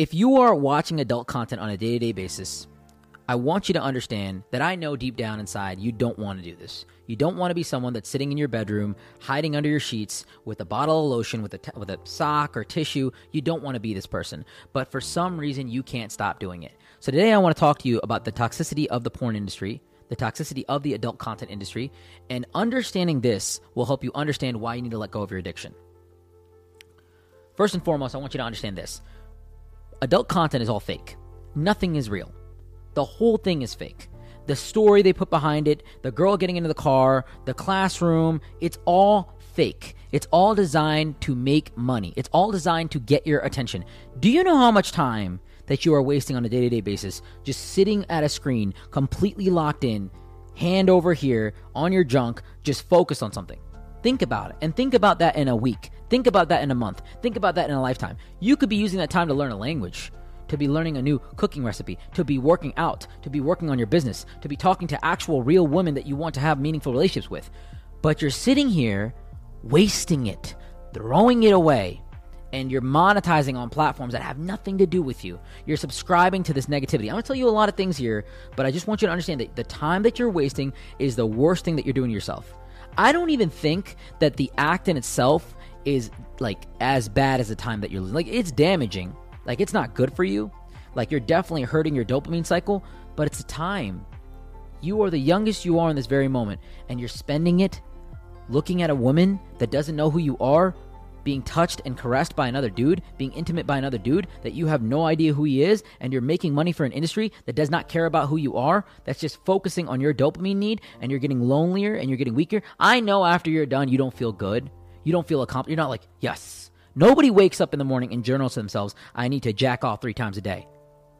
If you are watching adult content on a day to day basis, I want you to understand that I know deep down inside you don't want to do this. You don't want to be someone that's sitting in your bedroom, hiding under your sheets with a bottle of lotion, with a, t- with a sock or tissue. You don't want to be this person. But for some reason, you can't stop doing it. So today I want to talk to you about the toxicity of the porn industry, the toxicity of the adult content industry, and understanding this will help you understand why you need to let go of your addiction. First and foremost, I want you to understand this adult content is all fake, nothing is real. The whole thing is fake. The story they put behind it, the girl getting into the car, the classroom, it's all fake. It's all designed to make money. It's all designed to get your attention. Do you know how much time that you are wasting on a day to day basis just sitting at a screen, completely locked in, hand over here on your junk, just focused on something? Think about it. And think about that in a week. Think about that in a month. Think about that in a lifetime. You could be using that time to learn a language to be learning a new cooking recipe, to be working out, to be working on your business, to be talking to actual real women that you want to have meaningful relationships with. But you're sitting here wasting it, throwing it away, and you're monetizing on platforms that have nothing to do with you. You're subscribing to this negativity. I'm gonna tell you a lot of things here, but I just want you to understand that the time that you're wasting is the worst thing that you're doing yourself. I don't even think that the act in itself is like as bad as the time that you're losing. like it's damaging like it's not good for you. Like you're definitely hurting your dopamine cycle, but it's a time. You are the youngest you are in this very moment, and you're spending it looking at a woman that doesn't know who you are, being touched and caressed by another dude, being intimate by another dude that you have no idea who he is, and you're making money for an industry that does not care about who you are, that's just focusing on your dopamine need, and you're getting lonelier and you're getting weaker. I know after you're done, you don't feel good. You don't feel accomplished. You're not like, yes, Nobody wakes up in the morning and journals to themselves, I need to jack off three times a day.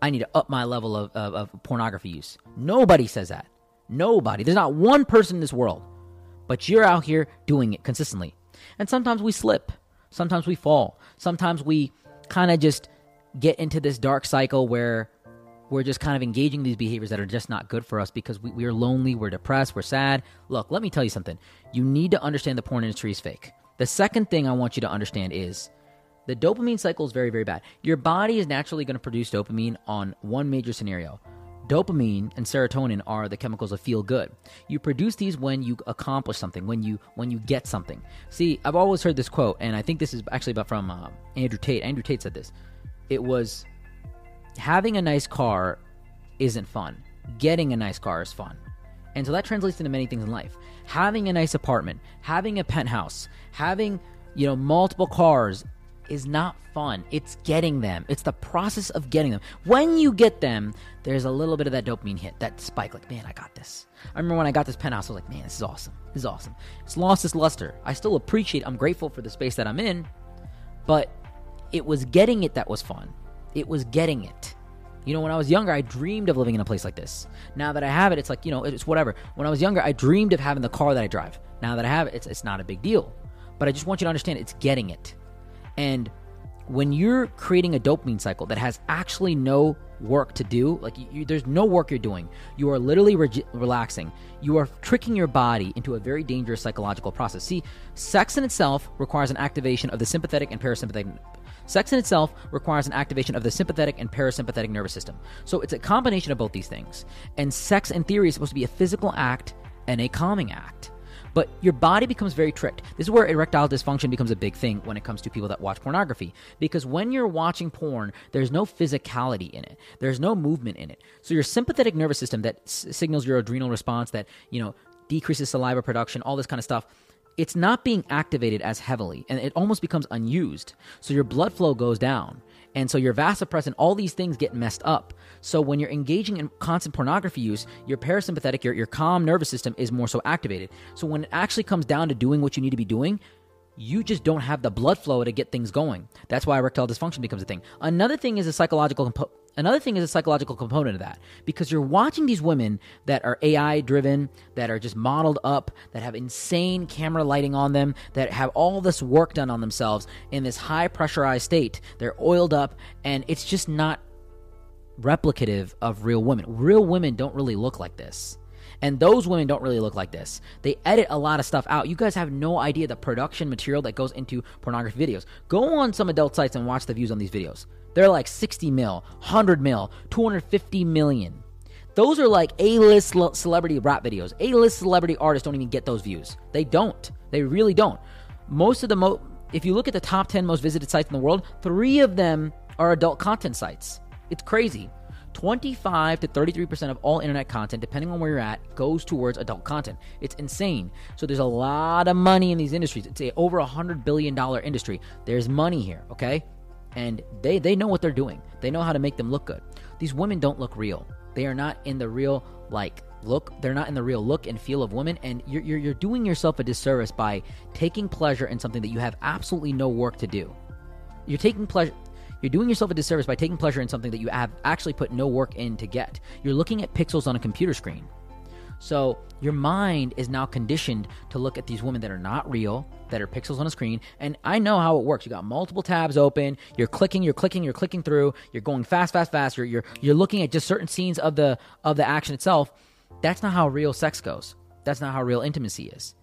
I need to up my level of, of, of pornography use. Nobody says that. Nobody. There's not one person in this world. But you're out here doing it consistently. And sometimes we slip. Sometimes we fall. Sometimes we kind of just get into this dark cycle where we're just kind of engaging these behaviors that are just not good for us because we, we're lonely, we're depressed, we're sad. Look, let me tell you something. You need to understand the porn industry is fake. The second thing I want you to understand is the dopamine cycle is very, very bad. Your body is naturally going to produce dopamine on one major scenario. Dopamine and serotonin are the chemicals of feel good. You produce these when you accomplish something, when you when you get something. See, I've always heard this quote, and I think this is actually about from uh, Andrew Tate. Andrew Tate said this. It was having a nice car isn't fun. Getting a nice car is fun. And so that translates into many things in life. Having a nice apartment, having a penthouse, having, you know, multiple cars is not fun. It's getting them. It's the process of getting them. When you get them, there's a little bit of that dopamine hit, that spike. Like, man, I got this. I remember when I got this penthouse, I was like, man, this is awesome. This is awesome. It's lost its luster. I still appreciate. I'm grateful for the space that I'm in, but it was getting it that was fun. It was getting it. You know, when I was younger, I dreamed of living in a place like this. Now that I have it, it's like, you know, it's whatever. When I was younger, I dreamed of having the car that I drive. Now that I have it, it's, it's not a big deal. But I just want you to understand it's getting it. And when you're creating a dopamine cycle that has actually no work to do, like you, there's no work you're doing, you are literally re- relaxing. You are tricking your body into a very dangerous psychological process. See, sex in itself requires an activation of the sympathetic and parasympathetic Sex in itself requires an activation of the sympathetic and parasympathetic nervous system. So it's a combination of both these things. And sex, in theory, is supposed to be a physical act and a calming act. But your body becomes very tricked. This is where erectile dysfunction becomes a big thing when it comes to people that watch pornography. Because when you're watching porn, there's no physicality in it. There's no movement in it. So your sympathetic nervous system that s- signals your adrenal response that, you know, decreases saliva production, all this kind of stuff, it's not being activated as heavily and it almost becomes unused. So your blood flow goes down. And so your vasopressin, all these things get messed up. So when you're engaging in constant pornography use, your parasympathetic, your, your calm nervous system is more so activated. So when it actually comes down to doing what you need to be doing, you just don't have the blood flow to get things going. That's why erectile dysfunction becomes a thing. Another thing is a psychological compo- Another thing is a psychological component of that because you're watching these women that are AI driven, that are just modeled up, that have insane camera lighting on them, that have all this work done on themselves in this high pressurized state. They're oiled up, and it's just not replicative of real women. Real women don't really look like this. And those women don't really look like this. They edit a lot of stuff out. You guys have no idea the production material that goes into pornography videos. Go on some adult sites and watch the views on these videos. They're like 60 mil, 100 mil, 250 million. Those are like A-list celebrity rap videos. A-list celebrity artists don't even get those views. They don't. They really don't. Most of the mo if you look at the top 10 most visited sites in the world, 3 of them are adult content sites. It's crazy. 25 to 33% of all internet content, depending on where you're at, goes towards adult content. It's insane. So there's a lot of money in these industries. It's a over a $100 billion industry. There's money here, okay? And they, they know what they're doing. They know how to make them look good. These women don't look real. They are not in the real, like, look. They're not in the real look and feel of women. And you're, you're, you're doing yourself a disservice by taking pleasure in something that you have absolutely no work to do. You're taking pleasure you're doing yourself a disservice by taking pleasure in something that you have actually put no work in to get. You're looking at pixels on a computer screen. So your mind is now conditioned to look at these women that are not real, that are pixels on a screen. And I know how it works. You got multiple tabs open. You're clicking, you're clicking, you're clicking through. You're going fast, fast, fast. You're you're, you're looking at just certain scenes of the of the action itself. That's not how real sex goes. That's not how real intimacy is.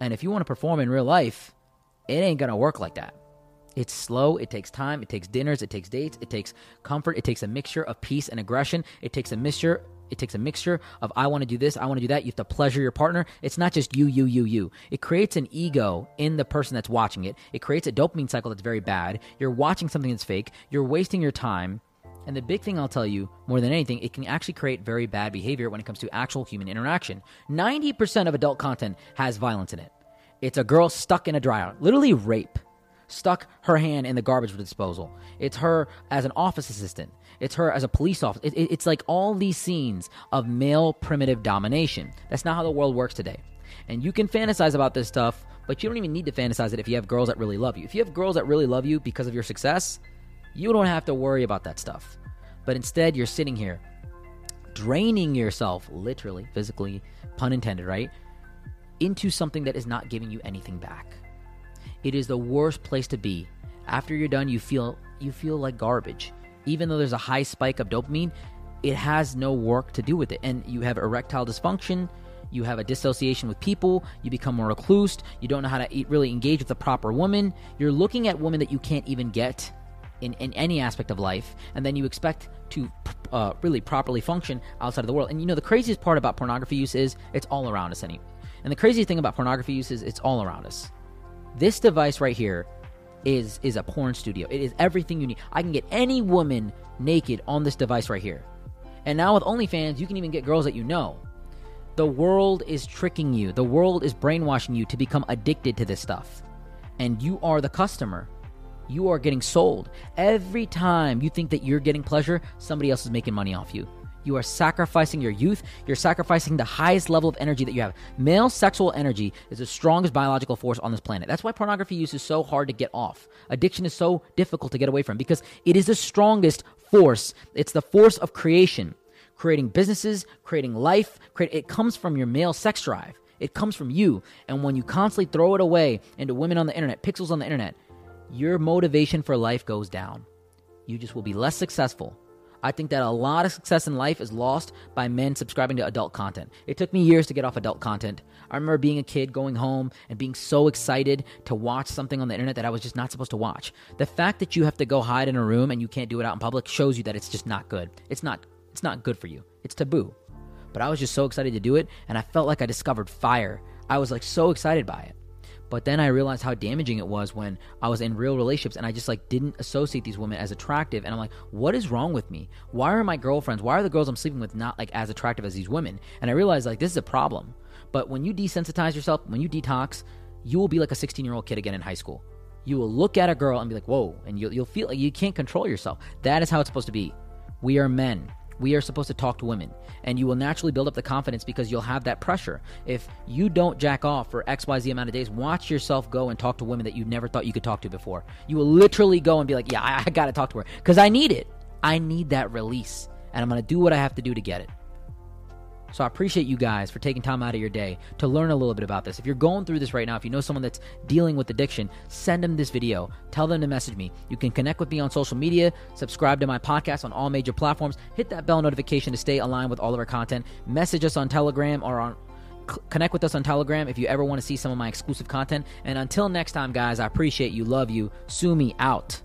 And if you want to perform in real life, it ain't gonna work like that. It's slow, it takes time, it takes dinners, it takes dates, it takes comfort, it takes a mixture of peace and aggression, it takes a mixture it takes a mixture of I want to do this, I want to do that. You have to pleasure your partner. It's not just you, you, you, you. It creates an ego in the person that's watching it. It creates a dopamine cycle that's very bad. You're watching something that's fake. You're wasting your time. And the big thing I'll tell you, more than anything, it can actually create very bad behavior when it comes to actual human interaction. 90% of adult content has violence in it. It's a girl stuck in a dryer, literally rape stuck her hand in the garbage disposal. It's her as an office assistant. It's her as a police officer. It, it, it's like all these scenes of male primitive domination. That's not how the world works today. And you can fantasize about this stuff, but you don't even need to fantasize it if you have girls that really love you. If you have girls that really love you because of your success, you don't have to worry about that stuff. But instead, you're sitting here draining yourself, literally, physically, pun intended, right? Into something that is not giving you anything back. It is the worst place to be. After you're done, you feel you feel like garbage. Even though there's a high spike of dopamine, it has no work to do with it. And you have erectile dysfunction, you have a dissociation with people, you become more recluse, you don't know how to really engage with the proper woman. You're looking at women that you can't even get in, in any aspect of life, and then you expect to uh, really properly function outside of the world. And you know, the craziest part about pornography use is it's all around us. Any, and the craziest thing about pornography use is it's all around us. This device right here is is a porn studio. It is everything you need. I can get any woman naked on this device right here. And now with OnlyFans, you can even get girls that you know. The world is tricking you. The world is brainwashing you to become addicted to this stuff. And you are the customer. You are getting sold. Every time you think that you're getting pleasure, somebody else is making money off you. You are sacrificing your youth. You're sacrificing the highest level of energy that you have. Male sexual energy is the strongest biological force on this planet. That's why pornography use is so hard to get off. Addiction is so difficult to get away from because it is the strongest force. It's the force of creation, creating businesses, creating life. Create, it comes from your male sex drive. It comes from you. And when you constantly throw it away into women on the internet, pixels on the internet, your motivation for life goes down. You just will be less successful I think that a lot of success in life is lost by men subscribing to adult content. It took me years to get off adult content. I remember being a kid going home and being so excited to watch something on the internet that I was just not supposed to watch. The fact that you have to go hide in a room and you can't do it out in public shows you that it's just not good. It's not it's not good for you. It's taboo. But I was just so excited to do it and I felt like I discovered fire. I was like so excited by it. But then I realized how damaging it was when I was in real relationships and I just like didn't associate these women as attractive. And I'm like, what is wrong with me? Why are my girlfriends, why are the girls I'm sleeping with not like as attractive as these women? And I realized like this is a problem. But when you desensitize yourself, when you detox, you will be like a 16 year old kid again in high school. You will look at a girl and be like, whoa, and you'll, you'll feel like you can't control yourself. That is how it's supposed to be. We are men we are supposed to talk to women. And you will naturally build up the confidence because you'll have that pressure. If you don't jack off for xyz amount of days watch yourself go and talk to women that you never thought you could talk to before. You will literally go and be like yeah i, I gotta talk to her. Because i need it. I need that release. And i'm gonna do what i have to do to get it so I appreciate you guys for taking time out of your day to learn a little bit about this. If you're going through this right now, if you know someone that's dealing with addiction, send them this video. Tell them to message me. You can connect with me on social media, subscribe to my podcast on all major platforms, hit that bell notification to stay aligned with all of our content, message us on Telegram or on connect with us on Telegram if you ever want to see some of my exclusive content. And until next time, guys, I appreciate you, love you. Sumi out.